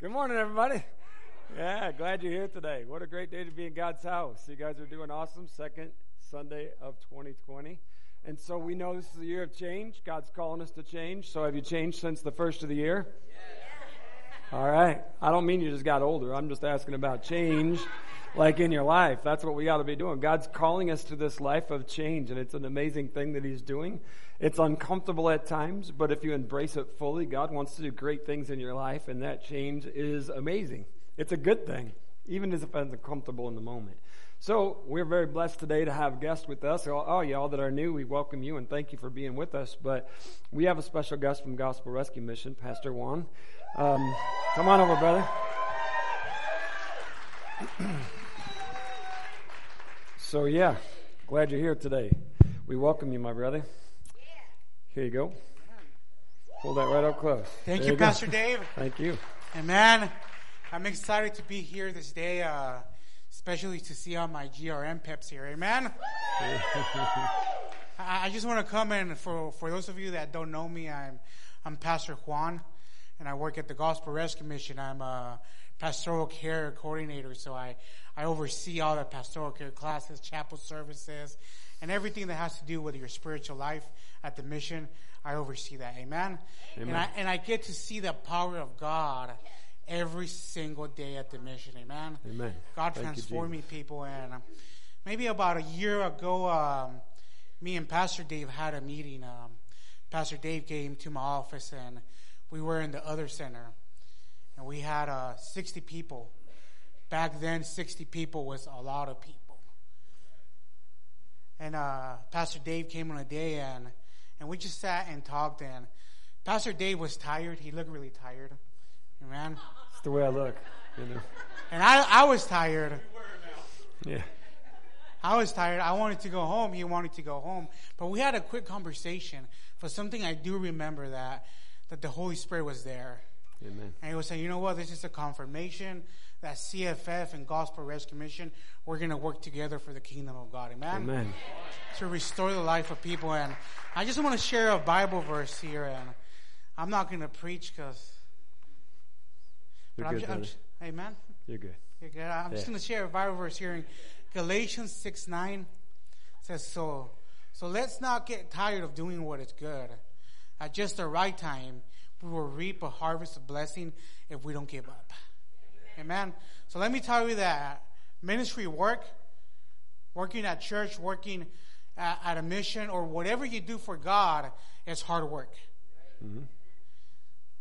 Good morning, everybody. Yeah, glad you're here today. What a great day to be in God's house. You guys are doing awesome. Second Sunday of 2020. And so we know this is a year of change. God's calling us to change. So have you changed since the first of the year? All right. I don't mean you just got older. I'm just asking about change, like in your life. That's what we got to be doing. God's calling us to this life of change, and it's an amazing thing that He's doing. It's uncomfortable at times, but if you embrace it fully, God wants to do great things in your life, and that change is amazing. It's a good thing, even if it's uncomfortable in the moment. So we're very blessed today to have guests with us. All y'all that are new, we welcome you and thank you for being with us. But we have a special guest from Gospel Rescue Mission, Pastor Juan. Um, come on over, brother. so yeah, glad you're here today. We welcome you, my brother. Here you go. Hold that right up close. Thank you, you Pastor Dave. Thank you. Amen. I'm excited to be here this day, uh, especially to see all my GRM peps here. Amen. I, I just want to come in for for those of you that don't know me. I'm I'm Pastor Juan, and I work at the Gospel Rescue Mission. I'm a pastoral care coordinator, so I I oversee all the pastoral care classes, chapel services, and everything that has to do with your spiritual life at the mission. I oversee that. Amen. Amen. And I and I get to see the power of God every single day at the mission. Amen. Amen. God transforming people. And um, maybe about a year ago, um, me and Pastor Dave had a meeting. Um, Pastor Dave came to my office, and we were in the other center, and we had uh, 60 people. Back then, 60 people was a lot of people. And uh, Pastor Dave came on a day, and and we just sat and talked. And Pastor Dave was tired. He looked really tired. Amen. It's the way I look, you know. And I, I was tired. Yeah. I was tired. I wanted to go home. He wanted to go home. But we had a quick conversation. For something I do remember that that the Holy Spirit was there. Amen. And he was saying, you know what, this is a confirmation that CFF and Gospel Rescue Mission, we're going to work together for the kingdom of God. Amen? Amen. To restore the life of people. And I just want to share a Bible verse here. And I'm not going to preach because. You're good, I'm, I'm, Amen? You're good. You're good. I'm yeah. just going to share a Bible verse here in Galatians 6 9. Says, so, so let's not get tired of doing what is good. At just the right time, we will reap a harvest of blessing if we don't give up. Amen. So let me tell you that ministry work, working at church, working at, at a mission, or whatever you do for God is hard work. Mm-hmm.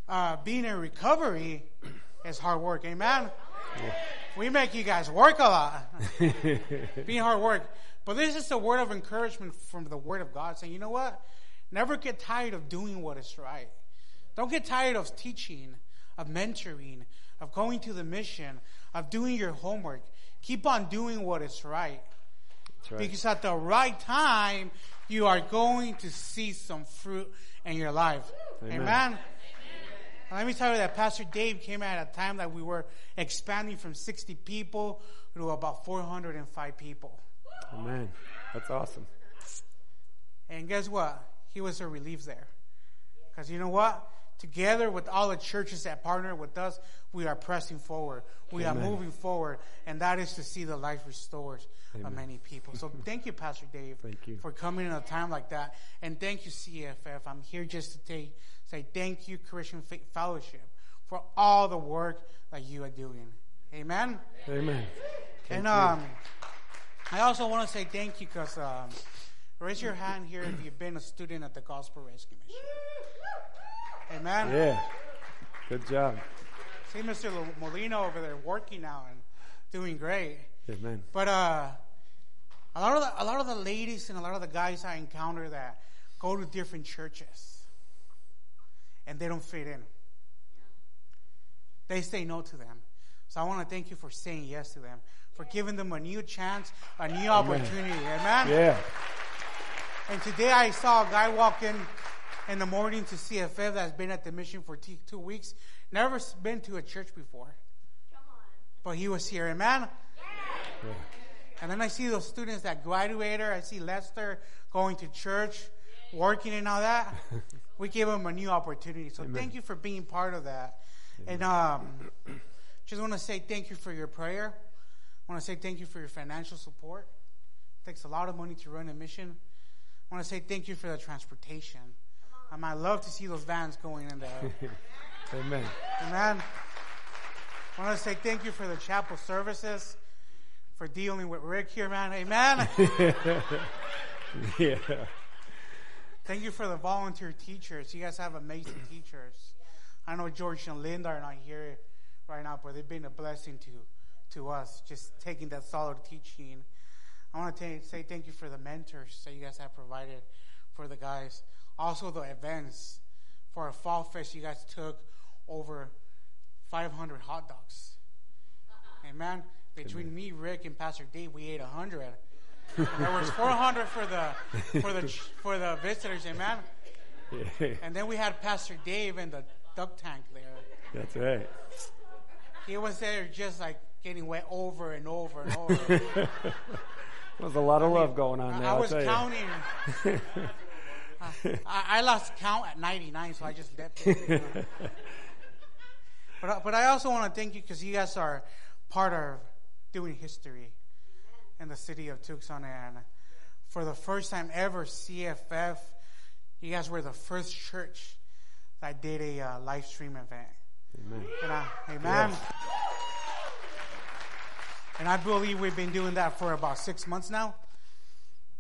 Uh, being in recovery is hard work. Amen. Yeah. We make you guys work a lot. being hard work. But this is a word of encouragement from the Word of God saying, you know what? Never get tired of doing what is right. Don't get tired of teaching, of mentoring, of going to the mission, of doing your homework. Keep on doing what is right. right. Because at the right time, you are going to see some fruit in your life. Amen. Amen. Let me tell you that Pastor Dave came at a time that we were expanding from 60 people to about 405 people. Amen. That's awesome. And guess what? He was a relief there. Because you know what? Together with all the churches that partner with us, we are pressing forward. We Amen. are moving forward, and that is to see the life restored of many people. So thank you, Pastor Dave, thank you. for coming in a time like that, and thank you, CFF. I'm here just to take, say thank you, Christian Fellowship, for all the work that you are doing. Amen. Amen. Thank and um, I also want to say thank you because um, raise your hand here if you've been a student at the Gospel Rescue Mission. Amen. Yeah. Good job. See Mr. Molina over there working now and doing great. Amen. But uh, a lot of the, a lot of the ladies and a lot of the guys I encounter that go to different churches and they don't fit in. They say no to them. So I want to thank you for saying yes to them, for giving them a new chance, a new opportunity. Amen. Yeah. And today I saw a guy walk in in the morning to CFF that's been at the mission for t- two weeks. Never been to a church before. But he was here. Amen? Yeah. And then I see those students that graduated. I see Lester going to church, working and all that. we gave them a new opportunity. So Amen. thank you for being part of that. And um, just want to say thank you for your prayer. I want to say thank you for your financial support. It takes a lot of money to run a mission. I want to say thank you for the transportation. I love to see those vans going in there. Amen. Amen. I want to say thank you for the chapel services, for dealing with Rick here, man. Amen. yeah. Thank you for the volunteer teachers. You guys have amazing teachers. I know George and Linda are not here right now, but they've been a blessing to to us, just taking that solid teaching. I want to say thank you for the mentors that you guys have provided for the guys. Also, the events for a fall fest, you guys took over 500 hot dogs. Amen. Between me, Rick, and Pastor Dave, we ate 100. there was 400 for the for the for the visitors. Amen. Yeah. And then we had Pastor Dave in the duck tank there. That's right. He was there just like getting wet over and over and over. There's a lot of love going on there. I I'll was tell counting. I, I lost count at 99, so I just left it. but, I- but I also want to thank you because you guys are part of doing history in the city of Tucson. And for the first time ever, CFF, you guys were the first church that did a uh, live stream event. Amen. And I, amen. And I believe we've been doing that for about six months now.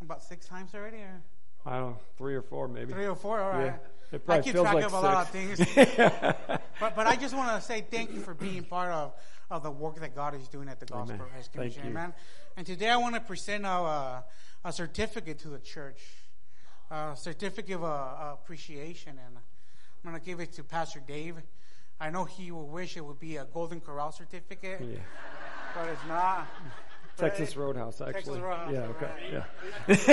About six times already, or I don't know, three or four maybe. three or four. All right. Yeah. It I keep feels track like of a lot of things. but but I just want to say thank you for being part of, of the work that God is doing at the Gospel Amen. Rescue Thank Mission. you. Amen. And today I want to present a, uh, a certificate to the church, a certificate of uh, appreciation, and I'm going to give it to Pastor Dave. I know he will wish it would be a Golden Corral certificate, Yeah. but it's not. Texas Roadhouse, actually. Texas Roadhouse, yeah, okay. right.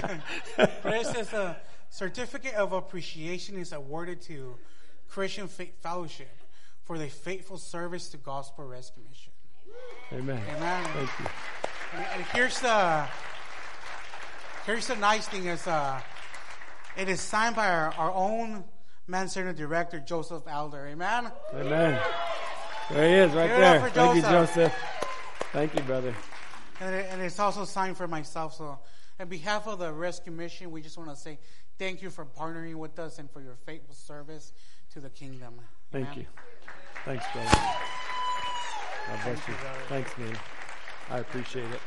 Yeah. But it says a certificate of appreciation is awarded to Christian Faith Fellowship for their faithful service to Gospel Rescue Mission. Amen. Amen. Thank you. And, here's the here's the nice thing is uh, it is signed by our, our own man center director Joseph Elder. Amen. Amen. There he is, right Give there. for Thank you, Joseph. Thank you, brother. And, it, and it's also signed for myself. So, on behalf of the Rescue Mission, we just want to say thank you for partnering with us and for your faithful service to the kingdom. Thank Amen. you. Thanks, brother. God bless you. Thanks, man. I appreciate it.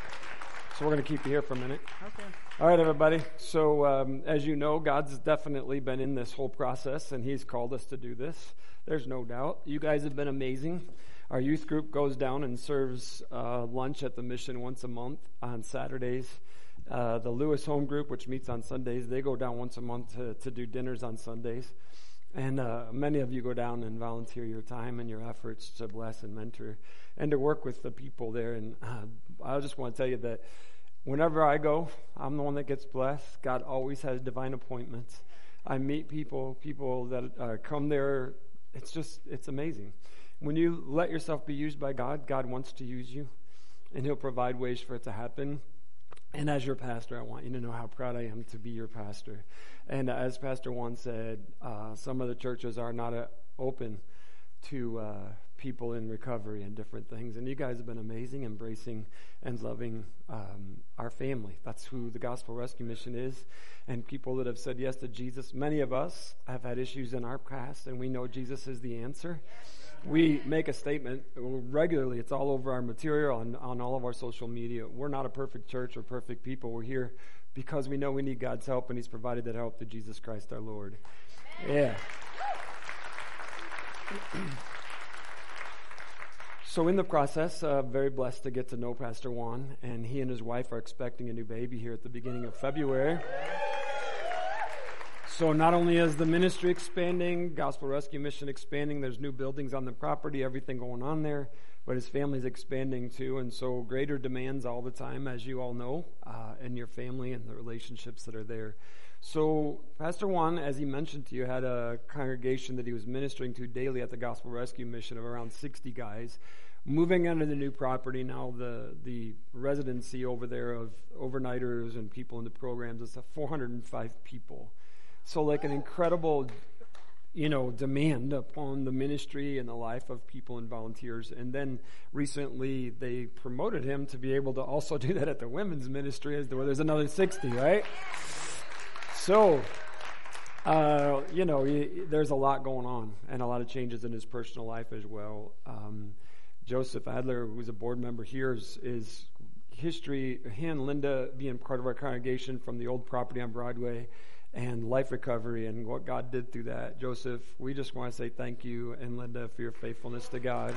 So we're going to keep you here for a minute. Okay. All right, everybody. So, um, as you know, God's definitely been in this whole process, and He's called us to do this. There's no doubt. You guys have been amazing. Our youth group goes down and serves uh, lunch at the mission once a month on Saturdays. Uh, the Lewis Home Group, which meets on Sundays, they go down once a month to, to do dinners on Sundays. And uh, many of you go down and volunteer your time and your efforts to bless and mentor and to work with the people there. And uh, I just want to tell you that whenever I go, I'm the one that gets blessed. God always has divine appointments. I meet people, people that uh, come there. It's just, it's amazing. When you let yourself be used by God, God wants to use you, and He'll provide ways for it to happen. And as your pastor, I want you to know how proud I am to be your pastor. And as Pastor Juan said, uh, some of the churches are not uh, open to uh, people in recovery and different things. And you guys have been amazing, embracing and loving um, our family. That's who the Gospel Rescue Mission is. And people that have said yes to Jesus. Many of us have had issues in our past, and we know Jesus is the answer. We make a statement regularly. It's all over our material and on all of our social media. We're not a perfect church or perfect people. We're here because we know we need God's help, and He's provided that help through Jesus Christ our Lord. Yeah. So, in the process, uh, very blessed to get to know Pastor Juan, and he and his wife are expecting a new baby here at the beginning of February. So, not only is the ministry expanding, Gospel Rescue Mission expanding, there's new buildings on the property, everything going on there, but his family's expanding too, and so greater demands all the time, as you all know, uh, in your family and the relationships that are there. So, Pastor Juan, as he mentioned to you, had a congregation that he was ministering to daily at the Gospel Rescue Mission of around 60 guys. Moving onto the new property now, the the residency over there of overnighters and people in the programs is 405 people. So, like an incredible you know, demand upon the ministry and the life of people and volunteers. And then recently they promoted him to be able to also do that at the women's ministry as where there's another 60, right? So, uh, you know, he, there's a lot going on and a lot of changes in his personal life as well. Um, Joseph Adler, who's a board member here, is, is history, he and Linda being part of our congregation from the old property on Broadway and life recovery and what God did through that. Joseph, we just want to say thank you and Linda for your faithfulness to God.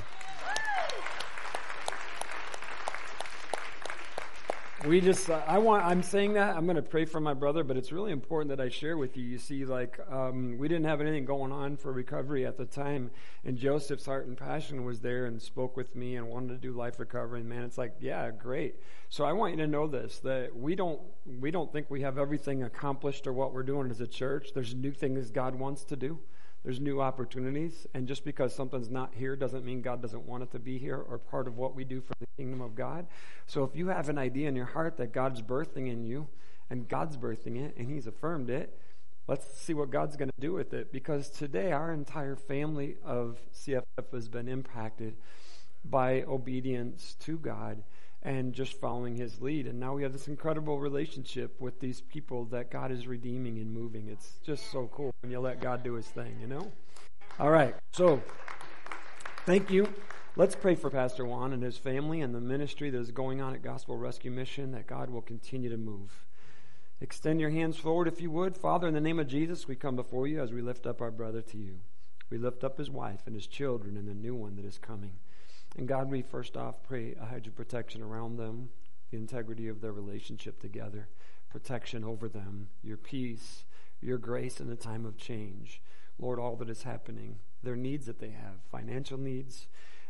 We just uh, i want i'm saying that i'm going to pray for my brother but it's really important that i share with you. You see like um, we didn't have anything going on for recovery at the time and joseph's heart and passion was there and spoke with me and wanted to do life recovery. And man it's like yeah great. So i want you to know this that we don't we don't think we have everything accomplished or what we're doing as a church. There's new things god wants to do there's new opportunities. And just because something's not here doesn't mean God doesn't want it to be here or part of what we do for the kingdom of God. So if you have an idea in your heart that God's birthing in you and God's birthing it and He's affirmed it, let's see what God's going to do with it. Because today our entire family of CFF has been impacted by obedience to God and just following his lead. And now we have this incredible relationship with these people that God is redeeming and moving. It's just so cool when you let God do his thing, you know? All right. So, thank you. Let's pray for Pastor Juan and his family and the ministry that is going on at Gospel Rescue Mission that God will continue to move. Extend your hands forward if you would. Father, in the name of Jesus, we come before you as we lift up our brother to you. We lift up his wife and his children and the new one that is coming. And God, we first off pray a hedge of protection around them, the integrity of their relationship together, protection over them, your peace, your grace in the time of change. Lord, all that is happening, their needs that they have, financial needs,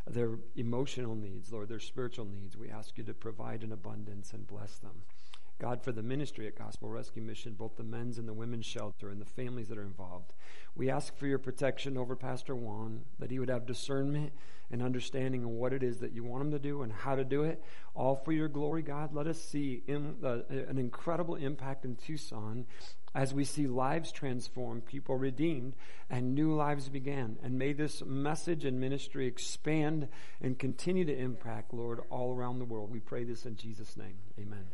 their emotional needs, Lord, their spiritual needs, we ask you to provide in abundance and bless them. God, for the ministry at Gospel Rescue Mission, both the men's and the women's shelter and the families that are involved. We ask for your protection over Pastor Juan, that he would have discernment and understanding of what it is that you want him to do and how to do it, all for your glory, God. Let us see in, uh, an incredible impact in Tucson as we see lives transformed, people redeemed, and new lives began. And may this message and ministry expand and continue to impact, Lord, all around the world. We pray this in Jesus' name. Amen.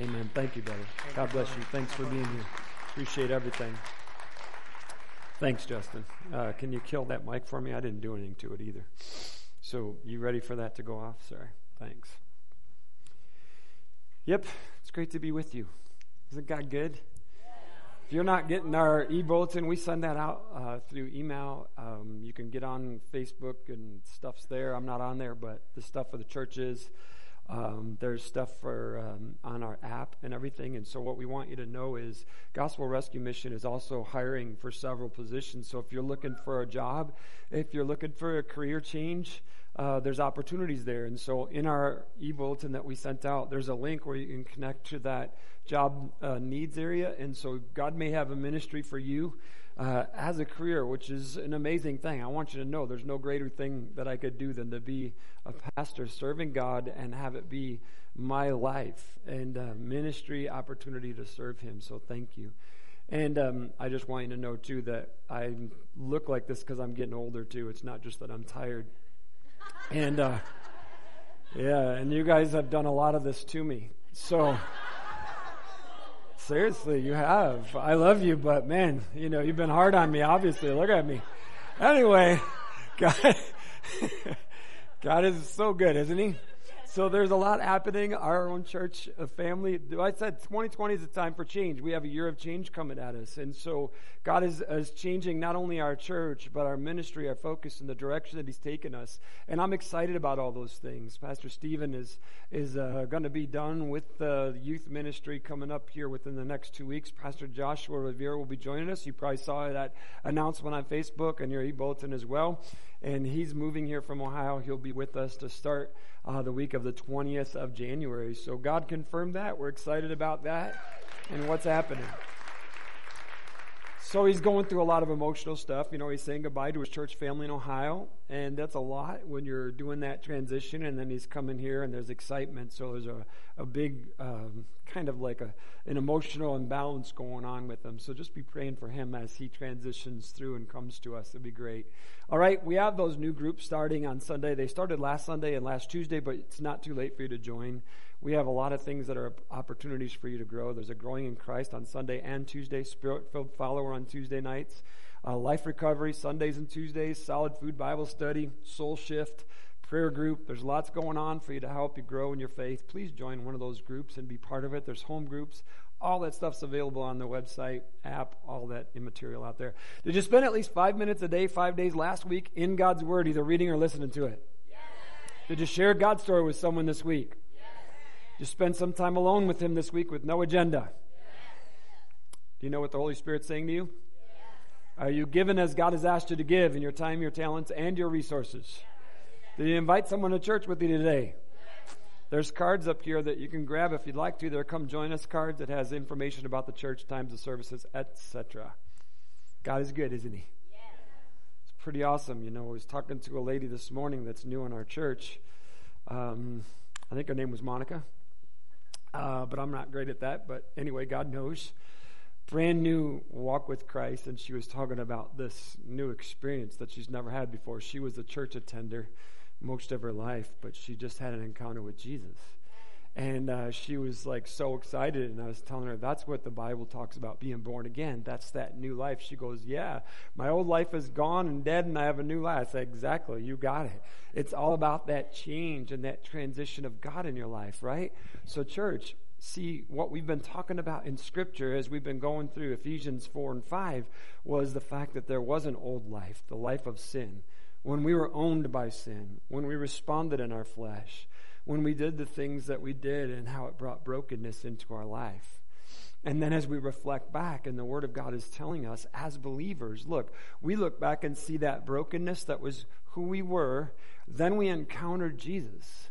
Amen. Thank you, brother. God bless you. Thanks for being here. Appreciate everything. Thanks, Justin. Uh, can you kill that mic for me? I didn't do anything to it either. So, you ready for that to go off? Sorry. Thanks. Yep, it's great to be with you. Isn't God good? If you're not getting our e bulletin, we send that out uh, through email. Um, you can get on Facebook and stuff's there. I'm not on there, but the stuff for the churches. Um, there's stuff for um, on our app and everything. And so, what we want you to know is Gospel Rescue Mission is also hiring for several positions. So, if you're looking for a job, if you're looking for a career change, uh, there's opportunities there. And so, in our e bulletin that we sent out, there's a link where you can connect to that job uh, needs area. And so, God may have a ministry for you uh, as a career, which is an amazing thing. I want you to know there's no greater thing that I could do than to be a pastor serving God and have it be my life and uh, ministry opportunity to serve Him. So thank you. And um, I just want you to know, too, that I look like this because I'm getting older, too. It's not just that I'm tired. And, uh, yeah, and you guys have done a lot of this to me. So. Seriously, you have. I love you, but man, you know, you've been hard on me, obviously. Look at me. Anyway, God, God is so good, isn't he? So there's a lot happening. Our own church family. I said 2020 is a time for change. We have a year of change coming at us. And so God is, is changing not only our church, but our ministry, our focus, and the direction that He's taken us. And I'm excited about all those things. Pastor Stephen is, is uh, going to be done with the youth ministry coming up here within the next two weeks. Pastor Joshua Rivera will be joining us. You probably saw that announcement on Facebook and your e-bulletin as well and he's moving here from Ohio. He'll be with us to start uh, the week of the 20th of January. So God confirmed that. We're excited about that and what's happening. So he's going through a lot of emotional stuff. You know, he's saying goodbye to his church family in Ohio, and that's a lot when you're doing that transition. And then he's coming here, and there's excitement. So there's a a big um, kind of like a an emotional imbalance going on with him. So just be praying for him as he transitions through and comes to us. It'd be great. All right, we have those new groups starting on Sunday. They started last Sunday and last Tuesday, but it's not too late for you to join. We have a lot of things that are opportunities for you to grow. There's a growing in Christ on Sunday and Tuesday, Spirit filled follower on Tuesday nights, uh, life recovery Sundays and Tuesdays, solid food Bible study, soul shift, prayer group. There's lots going on for you to help you grow in your faith. Please join one of those groups and be part of it. There's home groups. All that stuff's available on the website, app, all that material out there. Did you spend at least five minutes a day, five days last week in God's Word, either reading or listening to it? Yes. Did you share God's story with someone this week? You spend some time alone with Him this week with no agenda. Do you know what the Holy Spirit's saying to you? Are you given as God has asked you to give in your time, your talents, and your resources? Did you invite someone to church with you today? There's cards up here that you can grab if you'd like to. There come join us cards that has information about the church, times of services, etc. God is good, isn't he? It's pretty awesome. You know, I was talking to a lady this morning that's new in our church. Um, I think her name was Monica. Uh, but I'm not great at that. But anyway, God knows. Brand new walk with Christ, and she was talking about this new experience that she's never had before. She was a church attender most of her life, but she just had an encounter with Jesus. And uh, she was like so excited, and I was telling her that's what the Bible talks about being born again. That's that new life. She goes, "Yeah, my old life is gone and dead, and I have a new life." I said, "Exactly, you got it. It's all about that change and that transition of God in your life, right?" So, church, see what we've been talking about in Scripture as we've been going through Ephesians four and five was the fact that there was an old life, the life of sin, when we were owned by sin, when we responded in our flesh when we did the things that we did and how it brought brokenness into our life. And then as we reflect back, and the Word of God is telling us as believers, look, we look back and see that brokenness that was who we were. Then we encountered Jesus,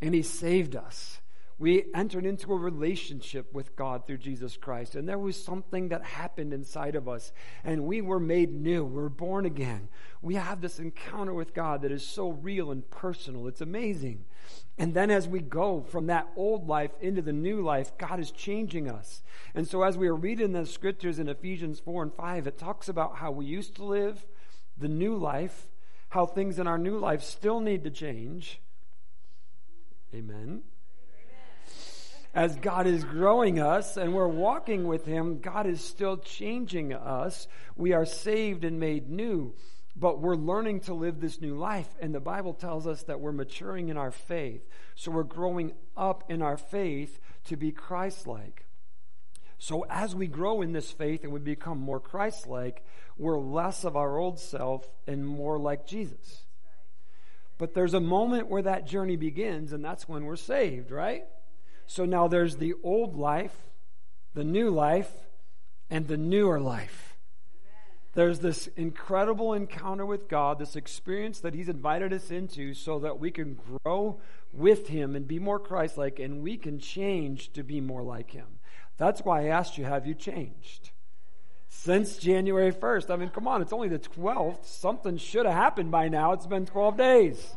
and He saved us we entered into a relationship with God through Jesus Christ. And there was something that happened inside of us. And we were made new. We we're born again. We have this encounter with God that is so real and personal. It's amazing. And then as we go from that old life into the new life, God is changing us. And so as we are reading the scriptures in Ephesians 4 and 5, it talks about how we used to live, the new life, how things in our new life still need to change. Amen as God is growing us and we're walking with Him, God is still changing us. We are saved and made new, but we're learning to live this new life. And the Bible tells us that we're maturing in our faith. So we're growing up in our faith to be Christ like. So as we grow in this faith and we become more Christ like, we're less of our old self and more like Jesus. But there's a moment where that journey begins, and that's when we're saved, right? So now there's the old life, the new life, and the newer life. There's this incredible encounter with God, this experience that He's invited us into so that we can grow with Him and be more Christ like, and we can change to be more like Him. That's why I asked you, have you changed? Since January 1st. I mean, come on, it's only the 12th. Something should have happened by now. It's been 12 days.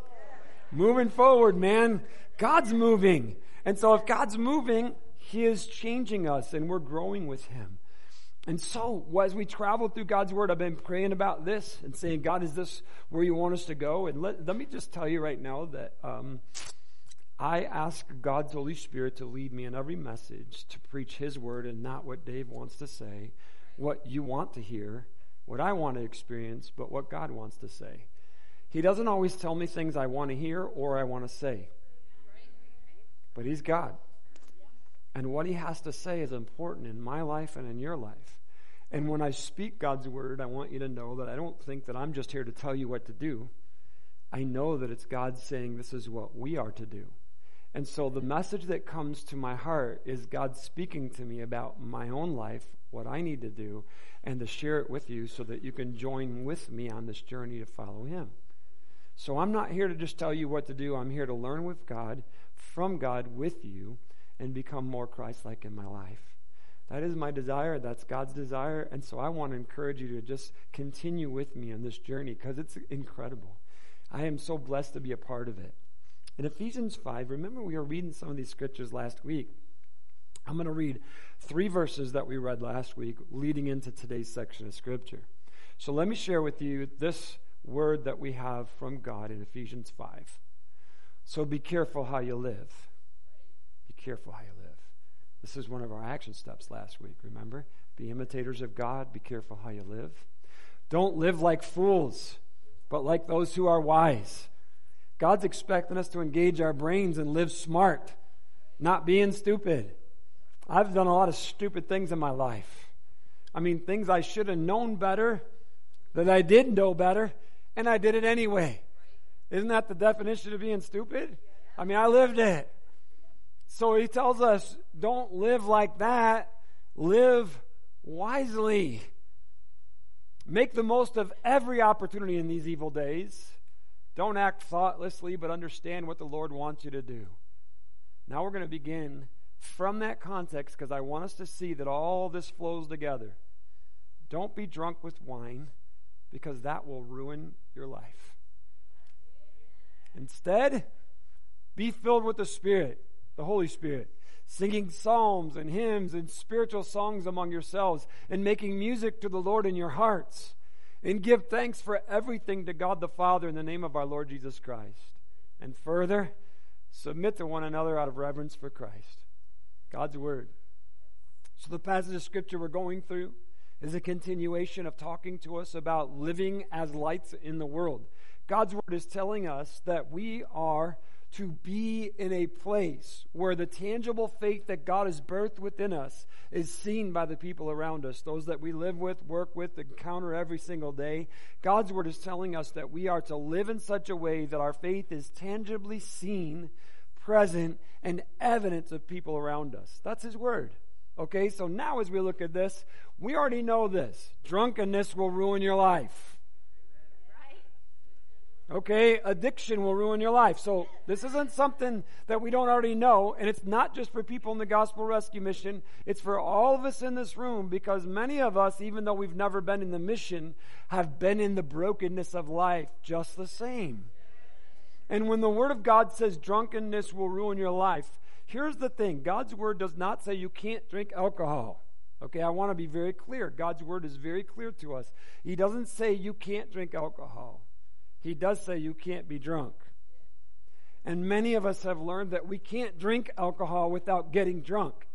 Moving forward, man. God's moving. And so if God's moving, He is changing us and we're growing with Him. And so, as we travel through God's Word, I've been praying about this and saying, God, is this where you want us to go? And let, let me just tell you right now that um, I ask God's Holy Spirit to lead me in every message to preach His Word and not what Dave wants to say, what you want to hear, what I want to experience, but what God wants to say. He doesn't always tell me things I want to hear or I want to say but He's God. And what He has to say is important in my life and in your life. And when I speak God's word, I want you to know that I don't think that I'm just here to tell you what to do. I know that it's God saying this is what we are to do. And so the message that comes to my heart is God speaking to me about my own life, what I need to do, and to share it with you so that you can join with me on this journey to follow Him. So I'm not here to just tell you what to do. I'm here to learn with God from God with you and become more Christ like in my life. That is my desire. That's God's desire. And so I want to encourage you to just continue with me on this journey because it's incredible. I am so blessed to be a part of it. In Ephesians 5, remember we were reading some of these scriptures last week. I'm going to read three verses that we read last week leading into today's section of scripture. So let me share with you this word that we have from God in Ephesians 5. So be careful how you live. Be careful how you live. This is one of our action steps last week, remember? Be imitators of God. Be careful how you live. Don't live like fools, but like those who are wise. God's expecting us to engage our brains and live smart, not being stupid. I've done a lot of stupid things in my life. I mean, things I should have known better, that I did know better, and I did it anyway. Isn't that the definition of being stupid? I mean, I lived it. So he tells us don't live like that, live wisely. Make the most of every opportunity in these evil days. Don't act thoughtlessly, but understand what the Lord wants you to do. Now we're going to begin from that context because I want us to see that all this flows together. Don't be drunk with wine because that will ruin your life. Instead, be filled with the Spirit the Holy Spirit, singing psalms and hymns and spiritual songs among yourselves, and making music to the Lord in your hearts. And give thanks for everything to God the Father in the name of our Lord Jesus Christ. And further, submit to one another out of reverence for Christ. God's Word. So, the passage of Scripture we're going through is a continuation of talking to us about living as lights in the world. God's Word is telling us that we are to be in a place where the tangible faith that God has birthed within us is seen by the people around us, those that we live with, work with, encounter every single day. God's word is telling us that we are to live in such a way that our faith is tangibly seen, present, and evidence of people around us. That's his word. Okay, so now as we look at this, we already know this. Drunkenness will ruin your life. Okay, addiction will ruin your life. So this isn't something that we don't already know, and it's not just for people in the gospel rescue mission. It's for all of us in this room because many of us, even though we've never been in the mission, have been in the brokenness of life just the same. And when the Word of God says drunkenness will ruin your life, here's the thing God's Word does not say you can't drink alcohol. Okay, I want to be very clear. God's Word is very clear to us. He doesn't say you can't drink alcohol he does say you can't be drunk. And many of us have learned that we can't drink alcohol without getting drunk.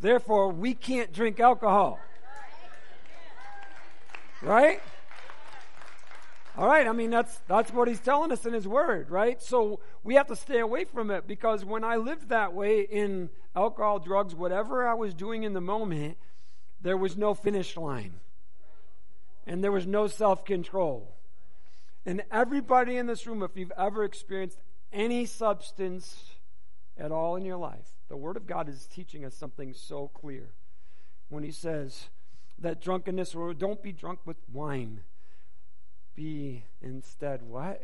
Therefore, we can't drink alcohol. Right? All right, I mean that's that's what he's telling us in his word, right? So we have to stay away from it because when I lived that way in alcohol, drugs, whatever I was doing in the moment, there was no finish line. And there was no self-control. And everybody in this room, if you've ever experienced any substance at all in your life, the Word of God is teaching us something so clear when He says that drunkenness, or don't be drunk with wine, be instead what?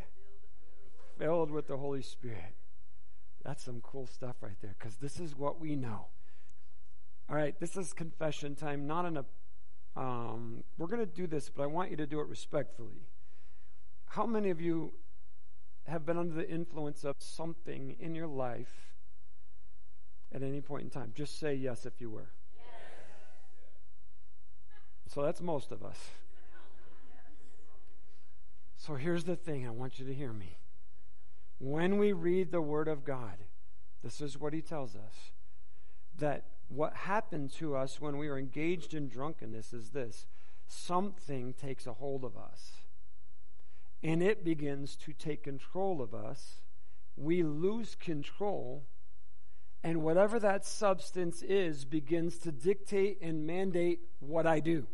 Filled with the Holy Spirit. That's some cool stuff right there because this is what we know. All right, this is confession time, not in a. Um, we're going to do this, but I want you to do it respectfully. How many of you have been under the influence of something in your life at any point in time? Just say yes if you were. Yes. So that's most of us. So here's the thing I want you to hear me. When we read the Word of God, this is what He tells us that what happened to us when we are engaged in drunkenness is this something takes a hold of us and it begins to take control of us. We lose control, and whatever that substance is begins to dictate and mandate what I do.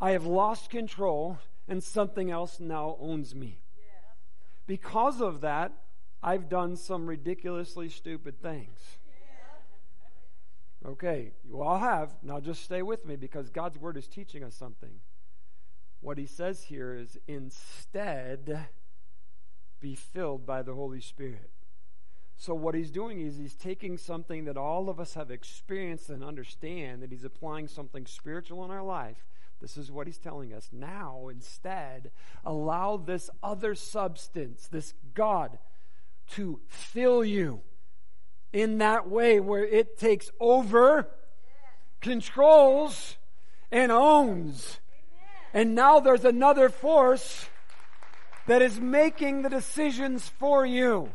I have lost control, and something else now owns me. Because of that, I've done some ridiculously stupid things. Okay, you all have. Now just stay with me because God's Word is teaching us something. What he says here is instead be filled by the Holy Spirit. So, what he's doing is he's taking something that all of us have experienced and understand, that he's applying something spiritual in our life. This is what he's telling us. Now, instead, allow this other substance, this God, to fill you in that way where it takes over, controls, and owns. And now there's another force that is making the decisions for you.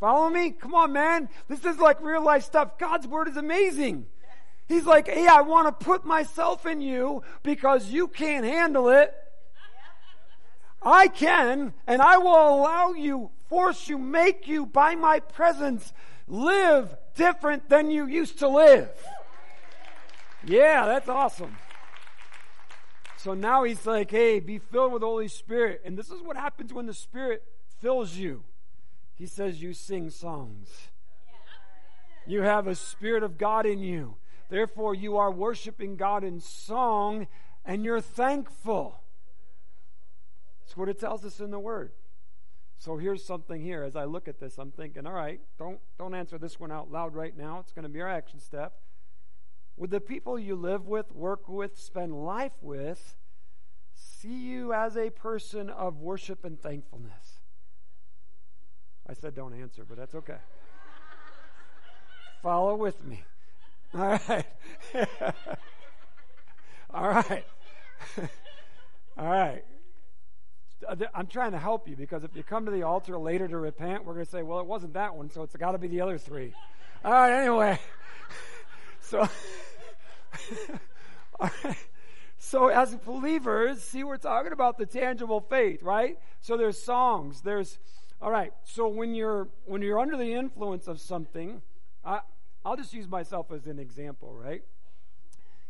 Follow me? Come on, man. This is like real life stuff. God's word is amazing. He's like, hey, I want to put myself in you because you can't handle it. I can, and I will allow you, force you, make you by my presence live different than you used to live. Yeah, that's awesome. So now he's like, hey, be filled with the Holy Spirit. And this is what happens when the Spirit fills you. He says, you sing songs. You have a Spirit of God in you. Therefore, you are worshiping God in song and you're thankful. That's what it tells us in the Word. So here's something here. As I look at this, I'm thinking, all right, don't, don't answer this one out loud right now. It's going to be our action step. Would the people you live with, work with, spend life with see you as a person of worship and thankfulness? I said don't answer, but that's okay. Follow with me. All right. All right. All right. I'm trying to help you because if you come to the altar later to repent, we're going to say, well, it wasn't that one, so it's got to be the other three. All right, anyway. So, so as believers, see, we're talking about the tangible faith, right? So there's songs, there's, all right. So when you're when you're under the influence of something, I, I'll just use myself as an example, right?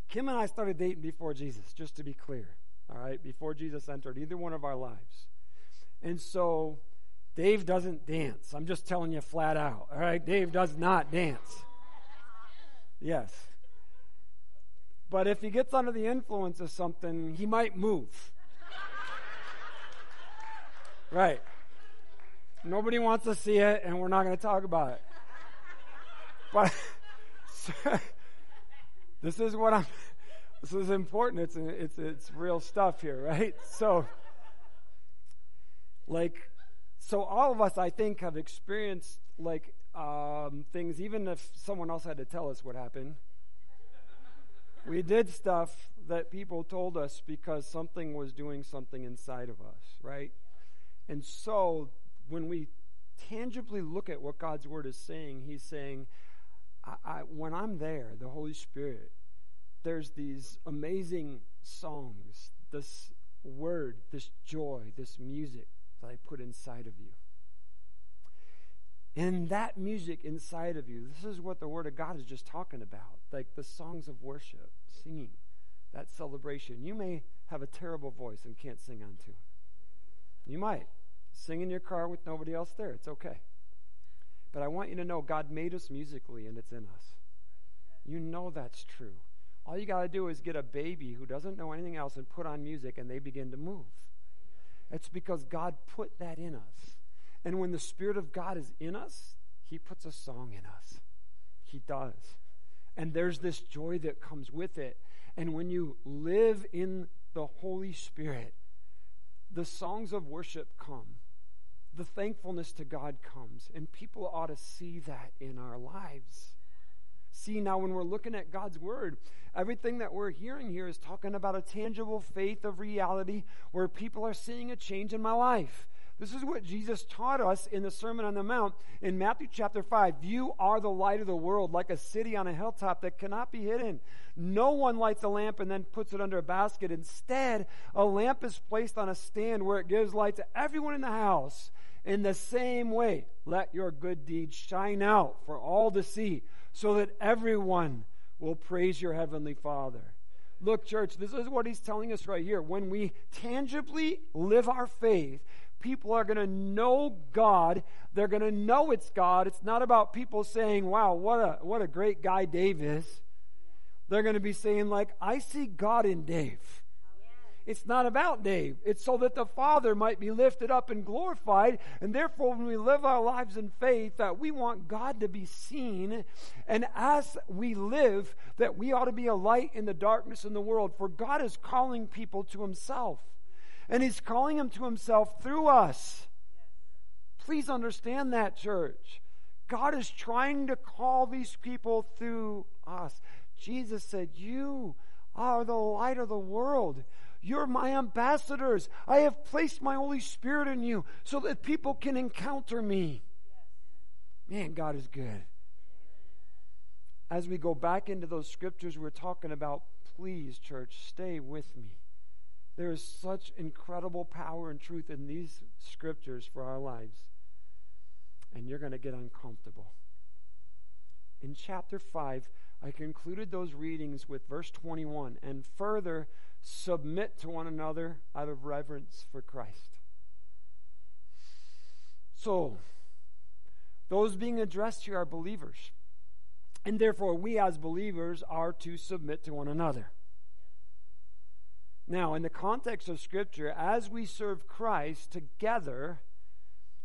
Kim and I started dating before Jesus, just to be clear, all right? Before Jesus entered either one of our lives, and so Dave doesn't dance. I'm just telling you flat out, all right? Dave does not dance. Yes. But if he gets under the influence of something, he might move. right. Nobody wants to see it, and we're not going to talk about it. But this is what I'm. This is important. It's it's it's real stuff here, right? So, like, so all of us, I think, have experienced like um, things. Even if someone else had to tell us what happened, we did stuff that people told us because something was doing something inside of us, right? And so when we tangibly look at what God's word is saying, He's saying, I, I, when I'm there, the Holy Spirit, there's these amazing songs, this word, this joy, this music that I put inside of you. And that music inside of you, this is what the Word of God is just talking about like the songs of worship, singing, that celebration. You may have a terrible voice and can't sing on tune. You might. Sing in your car with nobody else there. It's okay. But I want you to know God made us musically and it's in us. You know that's true. All you got to do is get a baby who doesn't know anything else and put on music and they begin to move. It's because God put that in us. And when the Spirit of God is in us, He puts a song in us. He does. And there's this joy that comes with it. And when you live in the Holy Spirit, the songs of worship come. The thankfulness to God comes. And people ought to see that in our lives. See, now when we're looking at God's Word, everything that we're hearing here is talking about a tangible faith of reality where people are seeing a change in my life. This is what Jesus taught us in the Sermon on the Mount in Matthew chapter 5. You are the light of the world, like a city on a hilltop that cannot be hidden. No one lights a lamp and then puts it under a basket. Instead, a lamp is placed on a stand where it gives light to everyone in the house. In the same way, let your good deeds shine out for all to see, so that everyone will praise your heavenly Father. Look, church, this is what he's telling us right here. When we tangibly live our faith, people are going to know God. They're going to know it's God. It's not about people saying, wow, what a, what a great guy Dave is. They're going to be saying, like, I see God in Dave. It's not about Dave. It's so that the Father might be lifted up and glorified. And therefore, when we live our lives in faith, that we want God to be seen. And as we live, that we ought to be a light in the darkness in the world. For God is calling people to Himself. And He's calling them to Himself through us. Please understand that, church. God is trying to call these people through us. Jesus said, You are the light of the world. You're my ambassadors. I have placed my Holy Spirit in you so that people can encounter me. Man, God is good. As we go back into those scriptures we're talking about, please, church, stay with me. There is such incredible power and truth in these scriptures for our lives. And you're going to get uncomfortable. In chapter 5, I concluded those readings with verse 21 and further submit to one another out of reverence for Christ. So, those being addressed here are believers. And therefore, we as believers are to submit to one another. Now, in the context of Scripture, as we serve Christ together,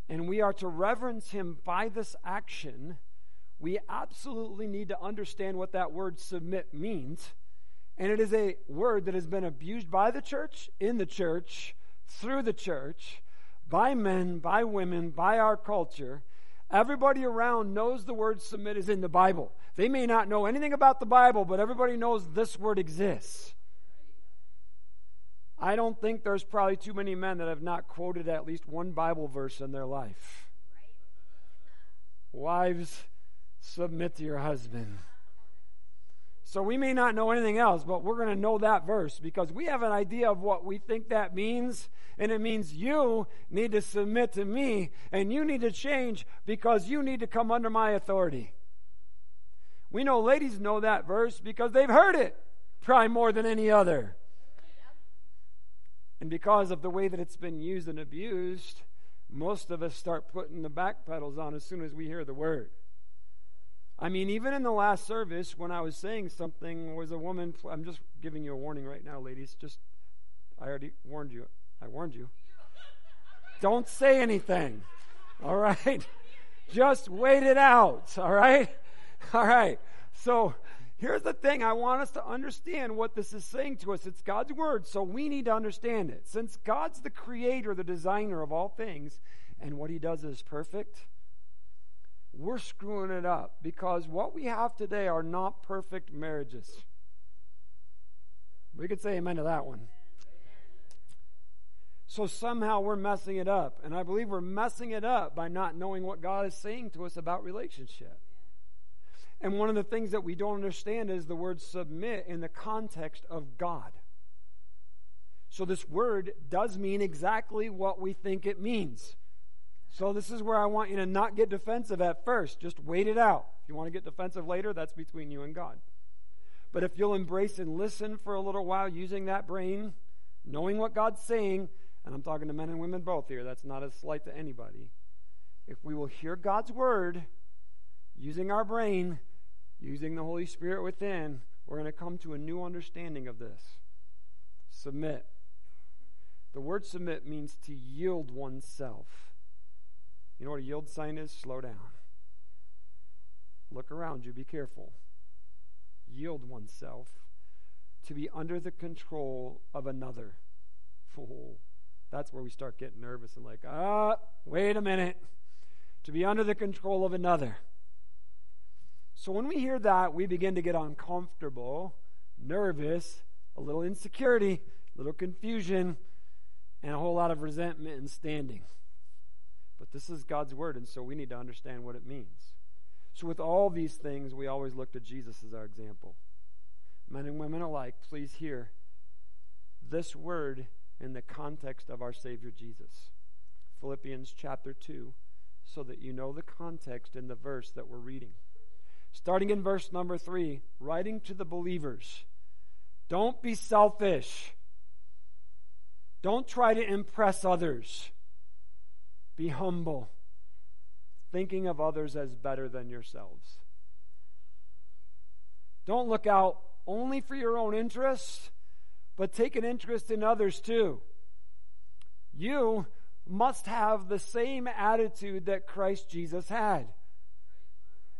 and we are to reverence Him by this action, we absolutely need to understand what that word submit means. And it is a word that has been abused by the church, in the church, through the church, by men, by women, by our culture. Everybody around knows the word submit is in the Bible. They may not know anything about the Bible, but everybody knows this word exists. I don't think there's probably too many men that have not quoted at least one Bible verse in their life. Wives, submit to your husband. So we may not know anything else, but we're going to know that verse because we have an idea of what we think that means. And it means you need to submit to me and you need to change because you need to come under my authority. We know ladies know that verse because they've heard it probably more than any other. And because of the way that it's been used and abused, most of us start putting the back pedals on as soon as we hear the word. I mean, even in the last service, when I was saying something, was a woman. I'm just giving you a warning right now, ladies. Just, I already warned you. I warned you. Don't say anything. All right? Just wait it out. All right? All right. So, here's the thing I want us to understand what this is saying to us. It's God's word, so we need to understand it. Since God's the creator, the designer of all things, and what he does is perfect we're screwing it up because what we have today are not perfect marriages. We could say amen to that one. So somehow we're messing it up. And I believe we're messing it up by not knowing what God is saying to us about relationship. And one of the things that we don't understand is the word submit in the context of God. So this word does mean exactly what we think it means. So this is where I want you to not get defensive at first. Just wait it out. If you want to get defensive later, that's between you and God. But if you'll embrace and listen for a little while using that brain, knowing what God's saying, and I'm talking to men and women both here, that's not a slight to anybody. If we will hear God's word using our brain, using the Holy Spirit within, we're going to come to a new understanding of this. Submit. The word submit means to yield oneself. You know what a yield sign is? Slow down. Look around you, be careful. Yield oneself to be under the control of another. Oh, that's where we start getting nervous and like, ah, wait a minute. To be under the control of another. So when we hear that, we begin to get uncomfortable, nervous, a little insecurity, a little confusion, and a whole lot of resentment and standing. But this is God's word, and so we need to understand what it means. So, with all these things, we always look to Jesus as our example. Men and women alike, please hear this word in the context of our Savior Jesus. Philippians chapter 2, so that you know the context in the verse that we're reading. Starting in verse number 3, writing to the believers Don't be selfish. Don't try to impress others. Be humble, thinking of others as better than yourselves. Don't look out only for your own interests, but take an interest in others too. You must have the same attitude that Christ Jesus had.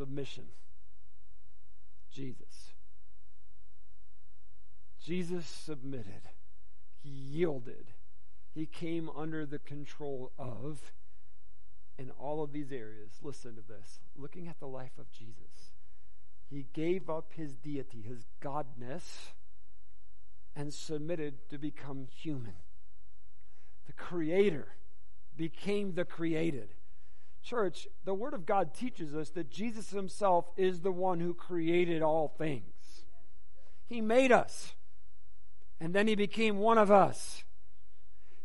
Submission. Jesus. Jesus submitted. He yielded. He came under the control of in all of these areas. Listen to this. Looking at the life of Jesus, he gave up his deity, his godness, and submitted to become human. The Creator became the created. Church, the Word of God teaches us that Jesus Himself is the one who created all things. He made us, and then He became one of us.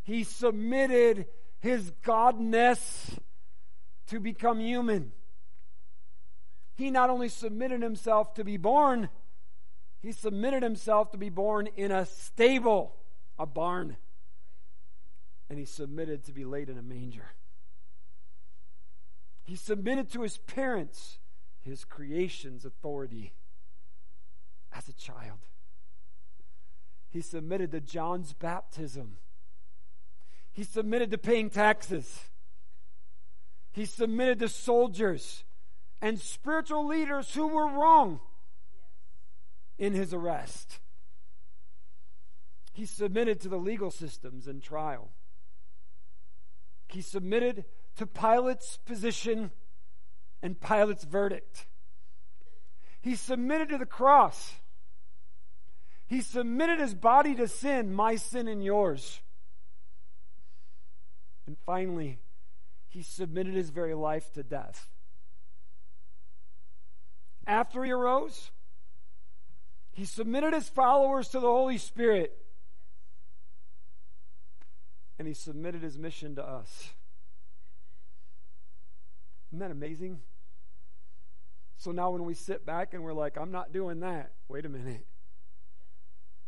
He submitted His Godness to become human. He not only submitted Himself to be born, He submitted Himself to be born in a stable, a barn. And He submitted to be laid in a manger. He submitted to his parents, his creation's authority as a child. He submitted to John's baptism. He submitted to paying taxes. He submitted to soldiers and spiritual leaders who were wrong in his arrest. He submitted to the legal systems and trial. He submitted to Pilate's position and Pilate's verdict. He submitted to the cross. He submitted his body to sin, my sin and yours. And finally, he submitted his very life to death. After he arose, he submitted his followers to the Holy Spirit. And he submitted his mission to us. Isn't that amazing? So now when we sit back and we're like, I'm not doing that, wait a minute.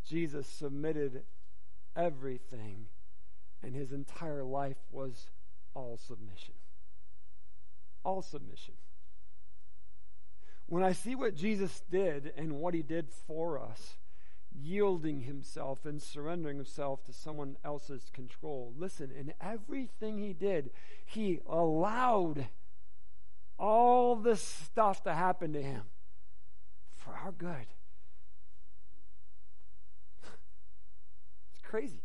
Jesus submitted everything, and his entire life was all submission. All submission. When I see what Jesus did and what he did for us, yielding himself and surrendering himself to someone else's control, listen, in everything he did, he allowed all this stuff to happen to him for our good. It's crazy.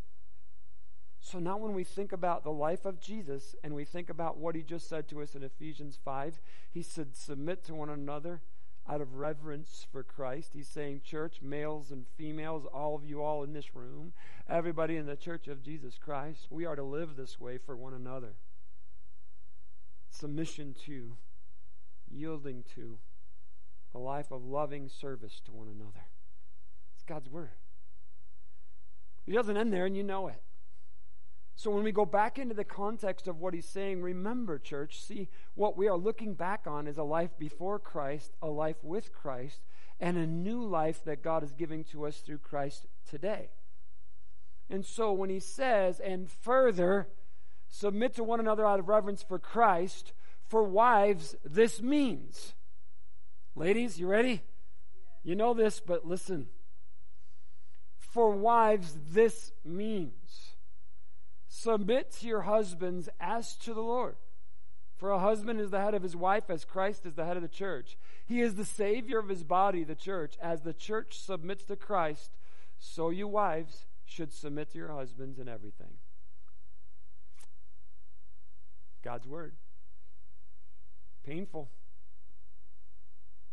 So now, when we think about the life of Jesus and we think about what he just said to us in Ephesians 5, he said, Submit to one another out of reverence for Christ. He's saying, Church, males and females, all of you all in this room, everybody in the church of Jesus Christ, we are to live this way for one another. Submission to yielding to a life of loving service to one another. It's God's Word. He doesn't end there, and you know it. So when we go back into the context of what he's saying, remember, church, see, what we are looking back on is a life before Christ, a life with Christ, and a new life that God is giving to us through Christ today. And so when he says, and further, submit to one another out of reverence for Christ, for wives this means. Ladies, you ready? You know this, but listen. For wives, this means submit to your husbands as to the Lord. For a husband is the head of his wife, as Christ is the head of the church. He is the Savior of his body, the church. As the church submits to Christ, so you wives should submit to your husbands in everything. God's word painful.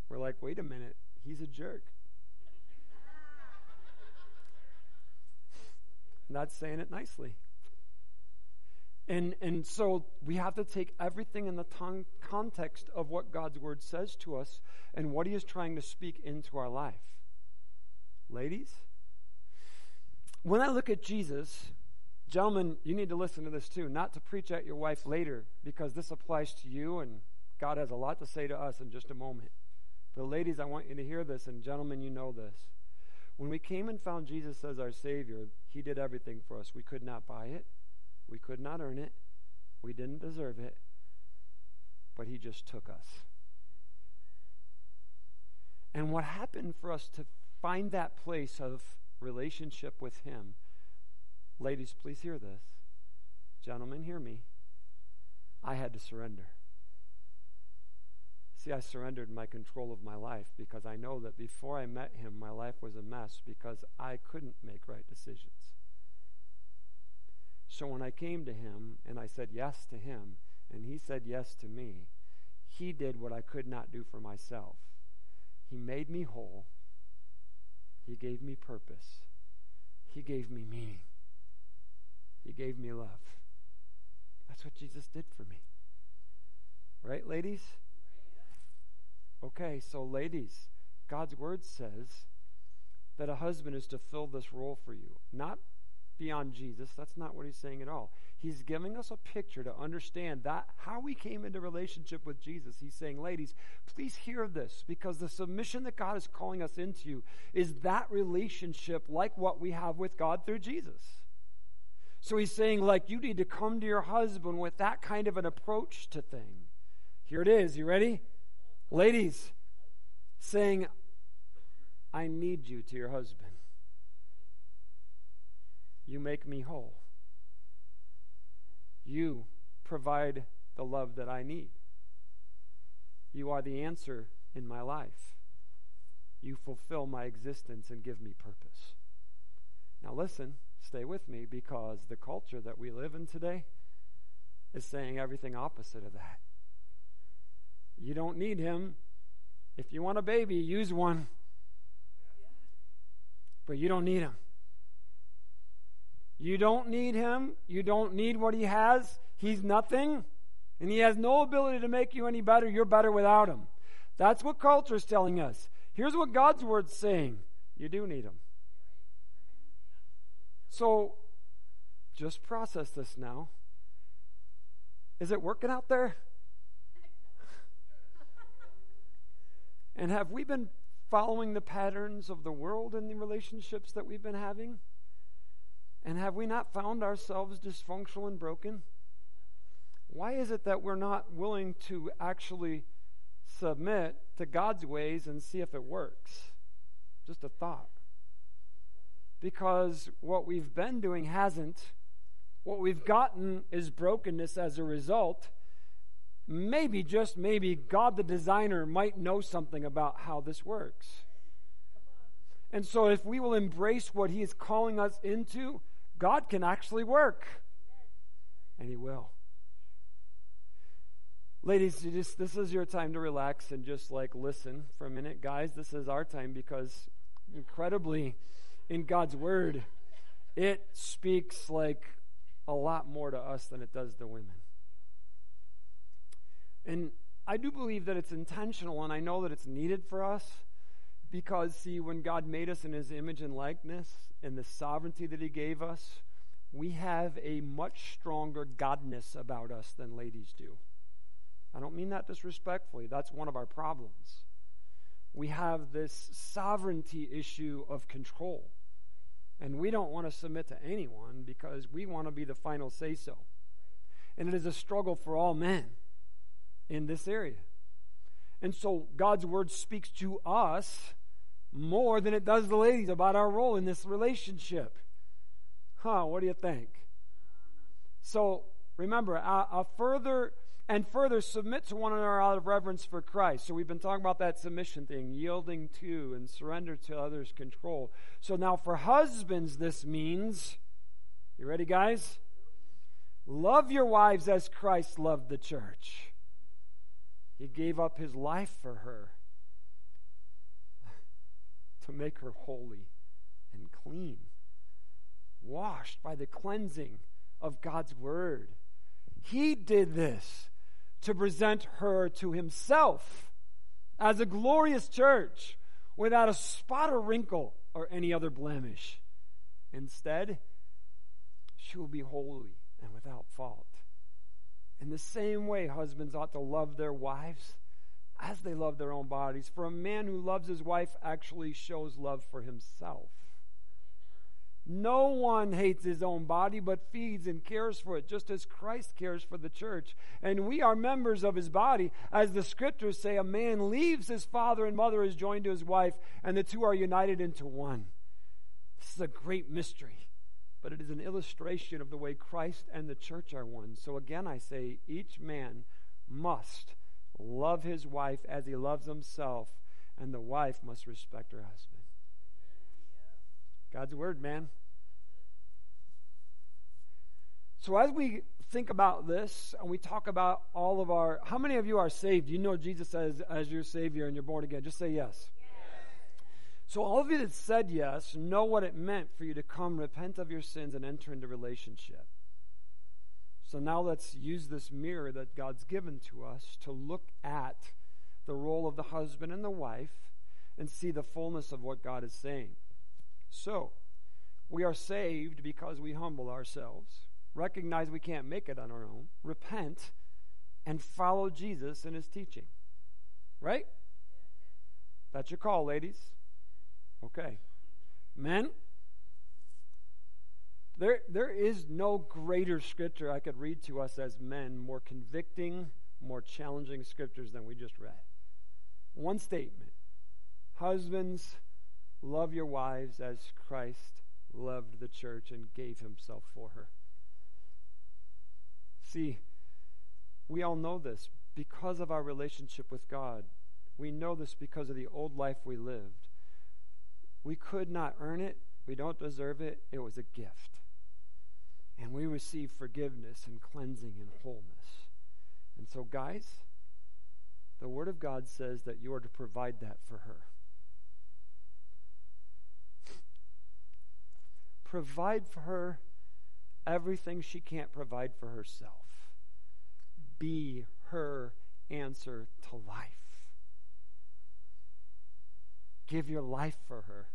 We're like, wait a minute, he's a jerk. Not saying it nicely. And, and so we have to take everything in the context of what God's word says to us and what he is trying to speak into our life. Ladies, when I look at Jesus, gentlemen, you need to listen to this too, not to preach at your wife later, because this applies to you, and God has a lot to say to us in just a moment. But ladies, I want you to hear this, and gentlemen, you know this. When we came and found Jesus as our Savior, He did everything for us. We could not buy it, we could not earn it, we didn't deserve it, but He just took us. And what happened for us to find that place of relationship with Him, ladies, please hear this. Gentlemen, hear me. I had to surrender. See, I surrendered my control of my life because I know that before I met him, my life was a mess because I couldn't make right decisions. So when I came to him and I said yes to him, and he said yes to me, he did what I could not do for myself. He made me whole. He gave me purpose. He gave me meaning. He gave me love. That's what Jesus did for me. Right, ladies? Okay, so ladies, God's word says that a husband is to fill this role for you. Not beyond Jesus. That's not what he's saying at all. He's giving us a picture to understand that how we came into relationship with Jesus. He's saying, ladies, please hear this because the submission that God is calling us into is that relationship like what we have with God through Jesus. So he's saying, like, you need to come to your husband with that kind of an approach to thing. Here it is. You ready? Ladies, saying, I need you to your husband. You make me whole. You provide the love that I need. You are the answer in my life. You fulfill my existence and give me purpose. Now, listen, stay with me because the culture that we live in today is saying everything opposite of that. You don't need him. If you want a baby, use one. But you don't need him. You don't need him. You don't need what he has. He's nothing. And he has no ability to make you any better. You're better without him. That's what culture is telling us. Here's what God's word's saying you do need him. So just process this now. Is it working out there? And have we been following the patterns of the world in the relationships that we've been having? And have we not found ourselves dysfunctional and broken? Why is it that we're not willing to actually submit to God's ways and see if it works? Just a thought. Because what we've been doing hasn't. What we've gotten is brokenness as a result maybe, just maybe, God the designer might know something about how this works. And so, if we will embrace what He is calling us into, God can actually work. And He will. Ladies, just, this is your time to relax and just like listen for a minute. Guys, this is our time because incredibly, in God's Word, it speaks like a lot more to us than it does to women. And I do believe that it's intentional, and I know that it's needed for us because, see, when God made us in his image and likeness and the sovereignty that he gave us, we have a much stronger godness about us than ladies do. I don't mean that disrespectfully, that's one of our problems. We have this sovereignty issue of control. And we don't want to submit to anyone because we want to be the final say so. And it is a struggle for all men in this area. And so God's word speaks to us more than it does the ladies about our role in this relationship. Huh, what do you think? So remember, a, a further and further submit to one another out of reverence for Christ. So we've been talking about that submission thing, yielding to and surrender to others' control. So now for husbands, this means, you ready, guys? Love your wives as Christ loved the church. He gave up his life for her to make her holy and clean, washed by the cleansing of God's word. He did this to present her to himself as a glorious church without a spot or wrinkle or any other blemish. Instead, she will be holy and without fault. In the same way, husbands ought to love their wives as they love their own bodies. For a man who loves his wife actually shows love for himself. No one hates his own body, but feeds and cares for it, just as Christ cares for the church. And we are members of his body. As the scriptures say, a man leaves his father and mother, is joined to his wife, and the two are united into one. This is a great mystery, but it is an illustration of the way Christ and the church are one. So again, I say, each man must love his wife as he loves himself, and the wife must respect her husband. God's word, man. So as we think about this and we talk about all of our how many of you are saved? You know Jesus as as your savior and you're born again. Just say yes. So all of you that said yes know what it meant for you to come repent of your sins and enter into relationship. So now let's use this mirror that God's given to us to look at the role of the husband and the wife and see the fullness of what God is saying. So, we are saved because we humble ourselves, recognize we can't make it on our own, repent, and follow Jesus in his teaching. Right? That's your call, ladies. Okay. Men, there, there is no greater scripture I could read to us as men, more convicting, more challenging scriptures than we just read. One statement Husbands, Love your wives as Christ loved the church and gave himself for her. See, we all know this because of our relationship with God. We know this because of the old life we lived. We could not earn it, we don't deserve it. It was a gift. And we receive forgiveness and cleansing and wholeness. And so, guys, the Word of God says that you are to provide that for her. provide for her everything she can't provide for herself. Be her answer to life. Give your life for her.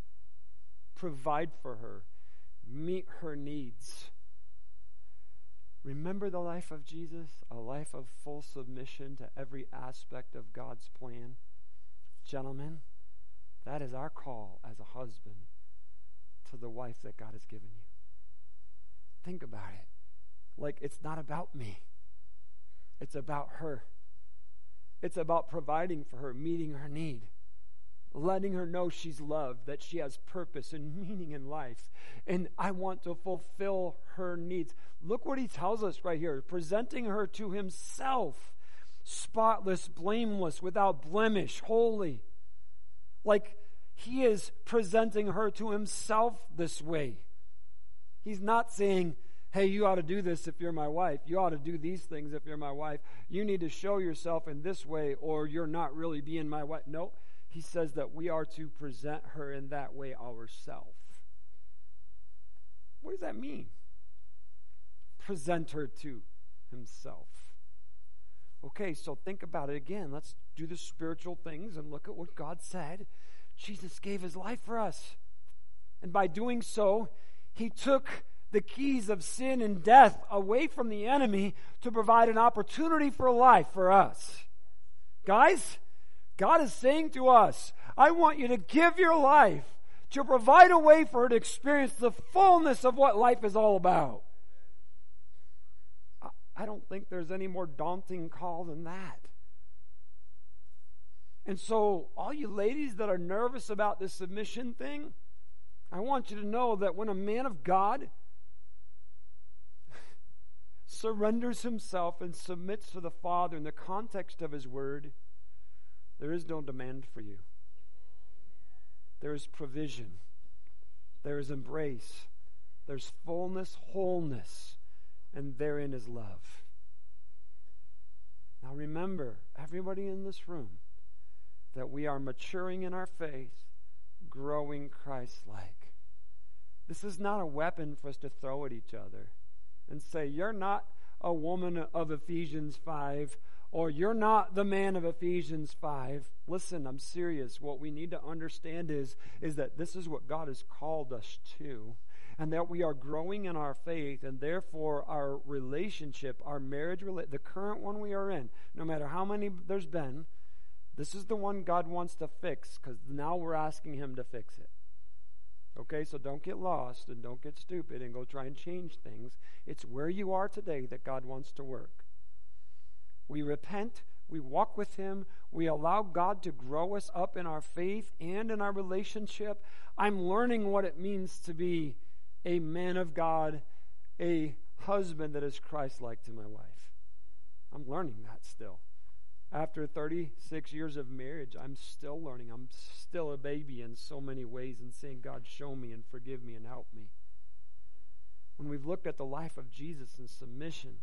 Provide for her. Meet her needs. Remember the life of Jesus, a life of full submission to every aspect of God's plan. Gentlemen, that is our call as a husband to the wife that God has given you. Think about it. Like, it's not about me, it's about her. It's about providing for her, meeting her need, letting her know she's loved, that she has purpose and meaning in life. And I want to fulfill her needs. Look what he tells us right here presenting her to himself, spotless, blameless, without blemish, holy. Like, he is presenting her to himself this way. He's not saying, hey, you ought to do this if you're my wife. You ought to do these things if you're my wife. You need to show yourself in this way or you're not really being my wife. No, he says that we are to present her in that way ourselves. What does that mean? Present her to himself. Okay, so think about it again. Let's do the spiritual things and look at what God said Jesus gave his life for us. And by doing so, he took the keys of sin and death away from the enemy to provide an opportunity for life for us. Guys, God is saying to us, I want you to give your life to provide a way for her to experience the fullness of what life is all about. I don't think there's any more daunting call than that. And so, all you ladies that are nervous about this submission thing, I want you to know that when a man of God surrenders himself and submits to the Father in the context of his word, there is no demand for you. There is provision, there is embrace, there's fullness, wholeness, and therein is love. Now remember, everybody in this room, that we are maturing in our faith, growing Christ like. This is not a weapon for us to throw at each other and say, You're not a woman of Ephesians 5, or you're not the man of Ephesians 5. Listen, I'm serious. What we need to understand is, is that this is what God has called us to. and that we are growing in our faith, and therefore our relationship, our marriage, the current one we are in, no matter how many there's been, this is the one God wants to fix because now we're asking Him to fix it. Okay, so don't get lost and don't get stupid and go try and change things. It's where you are today that God wants to work. We repent, we walk with Him, we allow God to grow us up in our faith and in our relationship. I'm learning what it means to be a man of God, a husband that is Christ like to my wife. I'm learning that still. After 36 years of marriage, I'm still learning. I'm still a baby in so many ways and saying, God, show me and forgive me and help me. When we've looked at the life of Jesus in submission,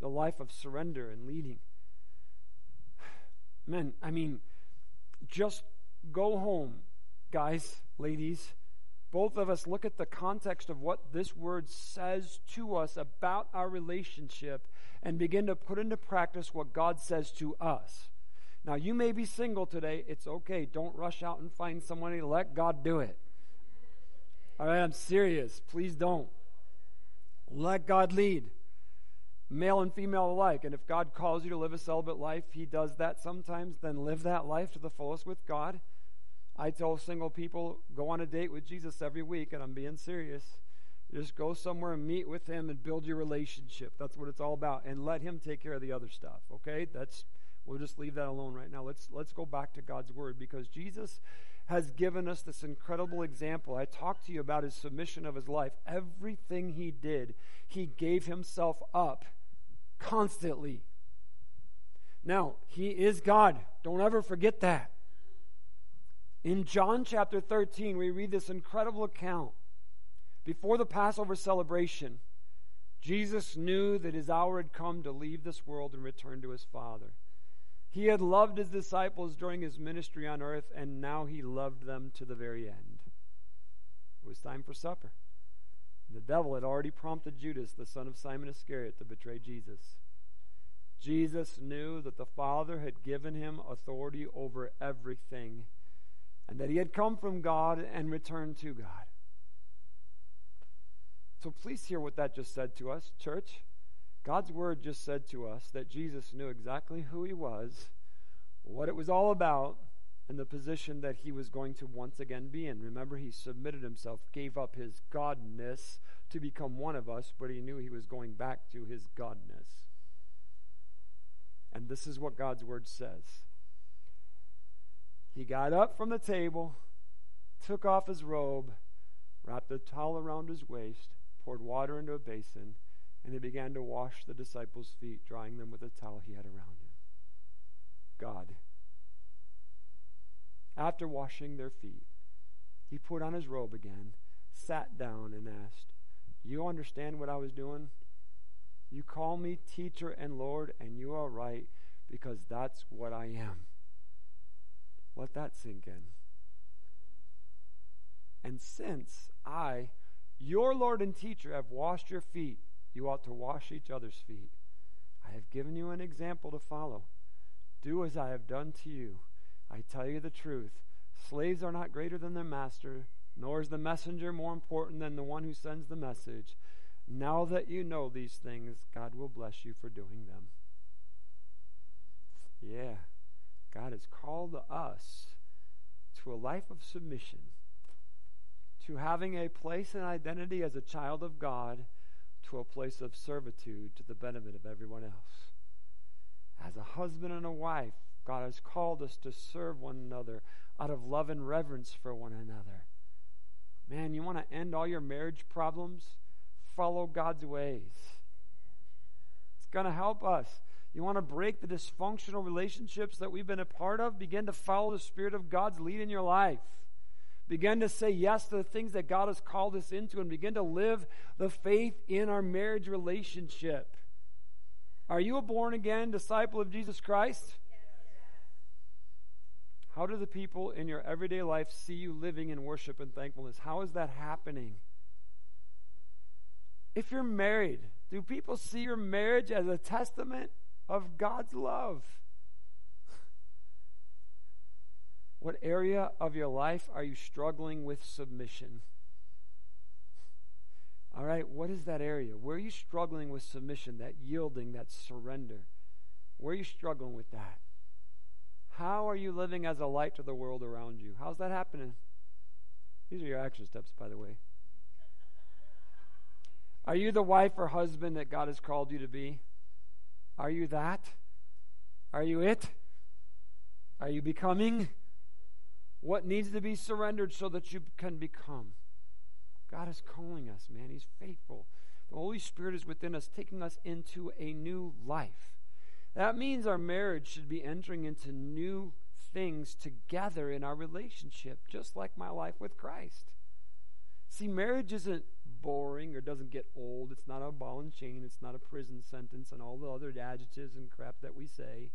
the life of surrender and leading, men, I mean, just go home, guys, ladies. Both of us look at the context of what this word says to us about our relationship and begin to put into practice what God says to us. Now, you may be single today. It's okay. Don't rush out and find somebody. Let God do it. All right, I'm serious. Please don't. Let God lead, male and female alike. And if God calls you to live a celibate life, He does that sometimes. Then live that life to the fullest with God. I tell single people, go on a date with Jesus every week, and I'm being serious. Just go somewhere and meet with him and build your relationship. That's what it's all about. And let him take care of the other stuff. Okay? That's we'll just leave that alone right now. Let's let's go back to God's word because Jesus has given us this incredible example. I talked to you about his submission of his life. Everything he did, he gave himself up constantly. Now, he is God. Don't ever forget that. In John chapter 13, we read this incredible account before the Passover celebration, Jesus knew that his hour had come to leave this world and return to his Father. He had loved his disciples during his ministry on earth, and now he loved them to the very end. It was time for supper. The devil had already prompted Judas, the son of Simon Iscariot, to betray Jesus. Jesus knew that the Father had given him authority over everything, and that he had come from God and returned to God. So please hear what that just said to us, church. God's word just said to us that Jesus knew exactly who he was, what it was all about, and the position that he was going to once again be in. Remember, he submitted himself, gave up his godness to become one of us, but he knew he was going back to his godness. And this is what God's word says. He got up from the table, took off his robe, wrapped a towel around his waist, poured water into a basin, and he began to wash the disciples' feet, drying them with a towel he had around him. God. After washing their feet, he put on his robe again, sat down, and asked, You understand what I was doing? You call me teacher and Lord, and you are right, because that's what I am. Let that sink in. And since I your Lord and teacher have washed your feet. You ought to wash each other's feet. I have given you an example to follow. Do as I have done to you. I tell you the truth. Slaves are not greater than their master, nor is the messenger more important than the one who sends the message. Now that you know these things, God will bless you for doing them. Yeah, God has called us to a life of submission to having a place and identity as a child of God to a place of servitude to the benefit of everyone else. As a husband and a wife, God has called us to serve one another out of love and reverence for one another. Man, you want to end all your marriage problems? Follow God's ways. It's going to help us. You want to break the dysfunctional relationships that we've been a part of? Begin to follow the Spirit of God's lead in your life. Begin to say yes to the things that God has called us into and begin to live the faith in our marriage relationship. Are you a born again disciple of Jesus Christ? How do the people in your everyday life see you living in worship and thankfulness? How is that happening? If you're married, do people see your marriage as a testament of God's love? What area of your life are you struggling with submission? All right, what is that area? Where are you struggling with submission, that yielding, that surrender? Where are you struggling with that? How are you living as a light to the world around you? How's that happening? These are your action steps, by the way. Are you the wife or husband that God has called you to be? Are you that? Are you it? Are you becoming? What needs to be surrendered so that you can become? God is calling us, man. He's faithful. The Holy Spirit is within us, taking us into a new life. That means our marriage should be entering into new things together in our relationship, just like my life with Christ. See, marriage isn't boring or doesn't get old. It's not a ball and chain. It's not a prison sentence and all the other adjectives and crap that we say.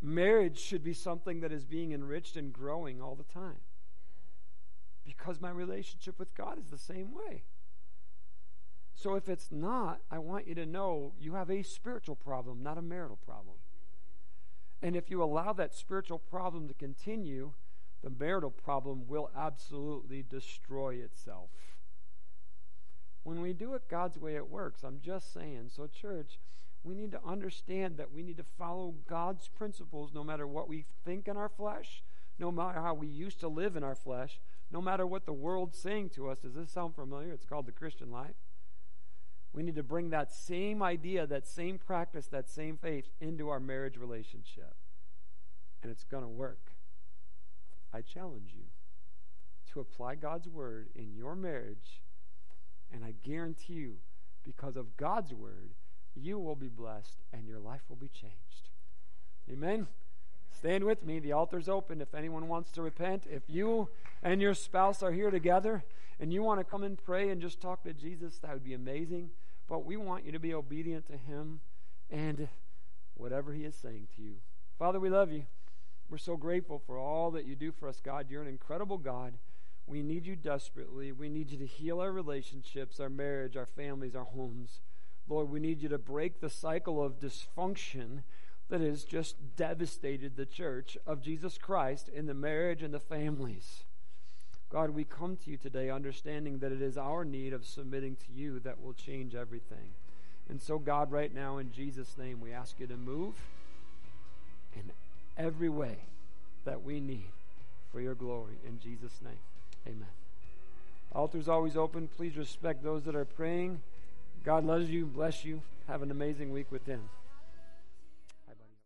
Marriage should be something that is being enriched and growing all the time. Because my relationship with God is the same way. So if it's not, I want you to know you have a spiritual problem, not a marital problem. And if you allow that spiritual problem to continue, the marital problem will absolutely destroy itself. When we do it God's way, it works. I'm just saying. So, church, we need to understand that we need to follow God's principles no matter what we think in our flesh, no matter how we used to live in our flesh, no matter what the world's saying to us. Does this sound familiar? It's called the Christian life. We need to bring that same idea, that same practice, that same faith into our marriage relationship. And it's going to work. I challenge you to apply God's word in your marriage, and I guarantee you, because of God's word, you will be blessed and your life will be changed. Amen. Stand with me. The altar's open if anyone wants to repent. If you and your spouse are here together and you want to come and pray and just talk to Jesus, that would be amazing. But we want you to be obedient to Him and whatever He is saying to you. Father, we love you. We're so grateful for all that you do for us, God. You're an incredible God. We need you desperately. We need you to heal our relationships, our marriage, our families, our homes. Lord, we need you to break the cycle of dysfunction that has just devastated the church of Jesus Christ in the marriage and the families. God, we come to you today understanding that it is our need of submitting to you that will change everything. And so, God, right now, in Jesus' name, we ask you to move in every way that we need for your glory. In Jesus' name, amen. Altar's always open. Please respect those that are praying. God loves you, bless you. Have an amazing week with Him.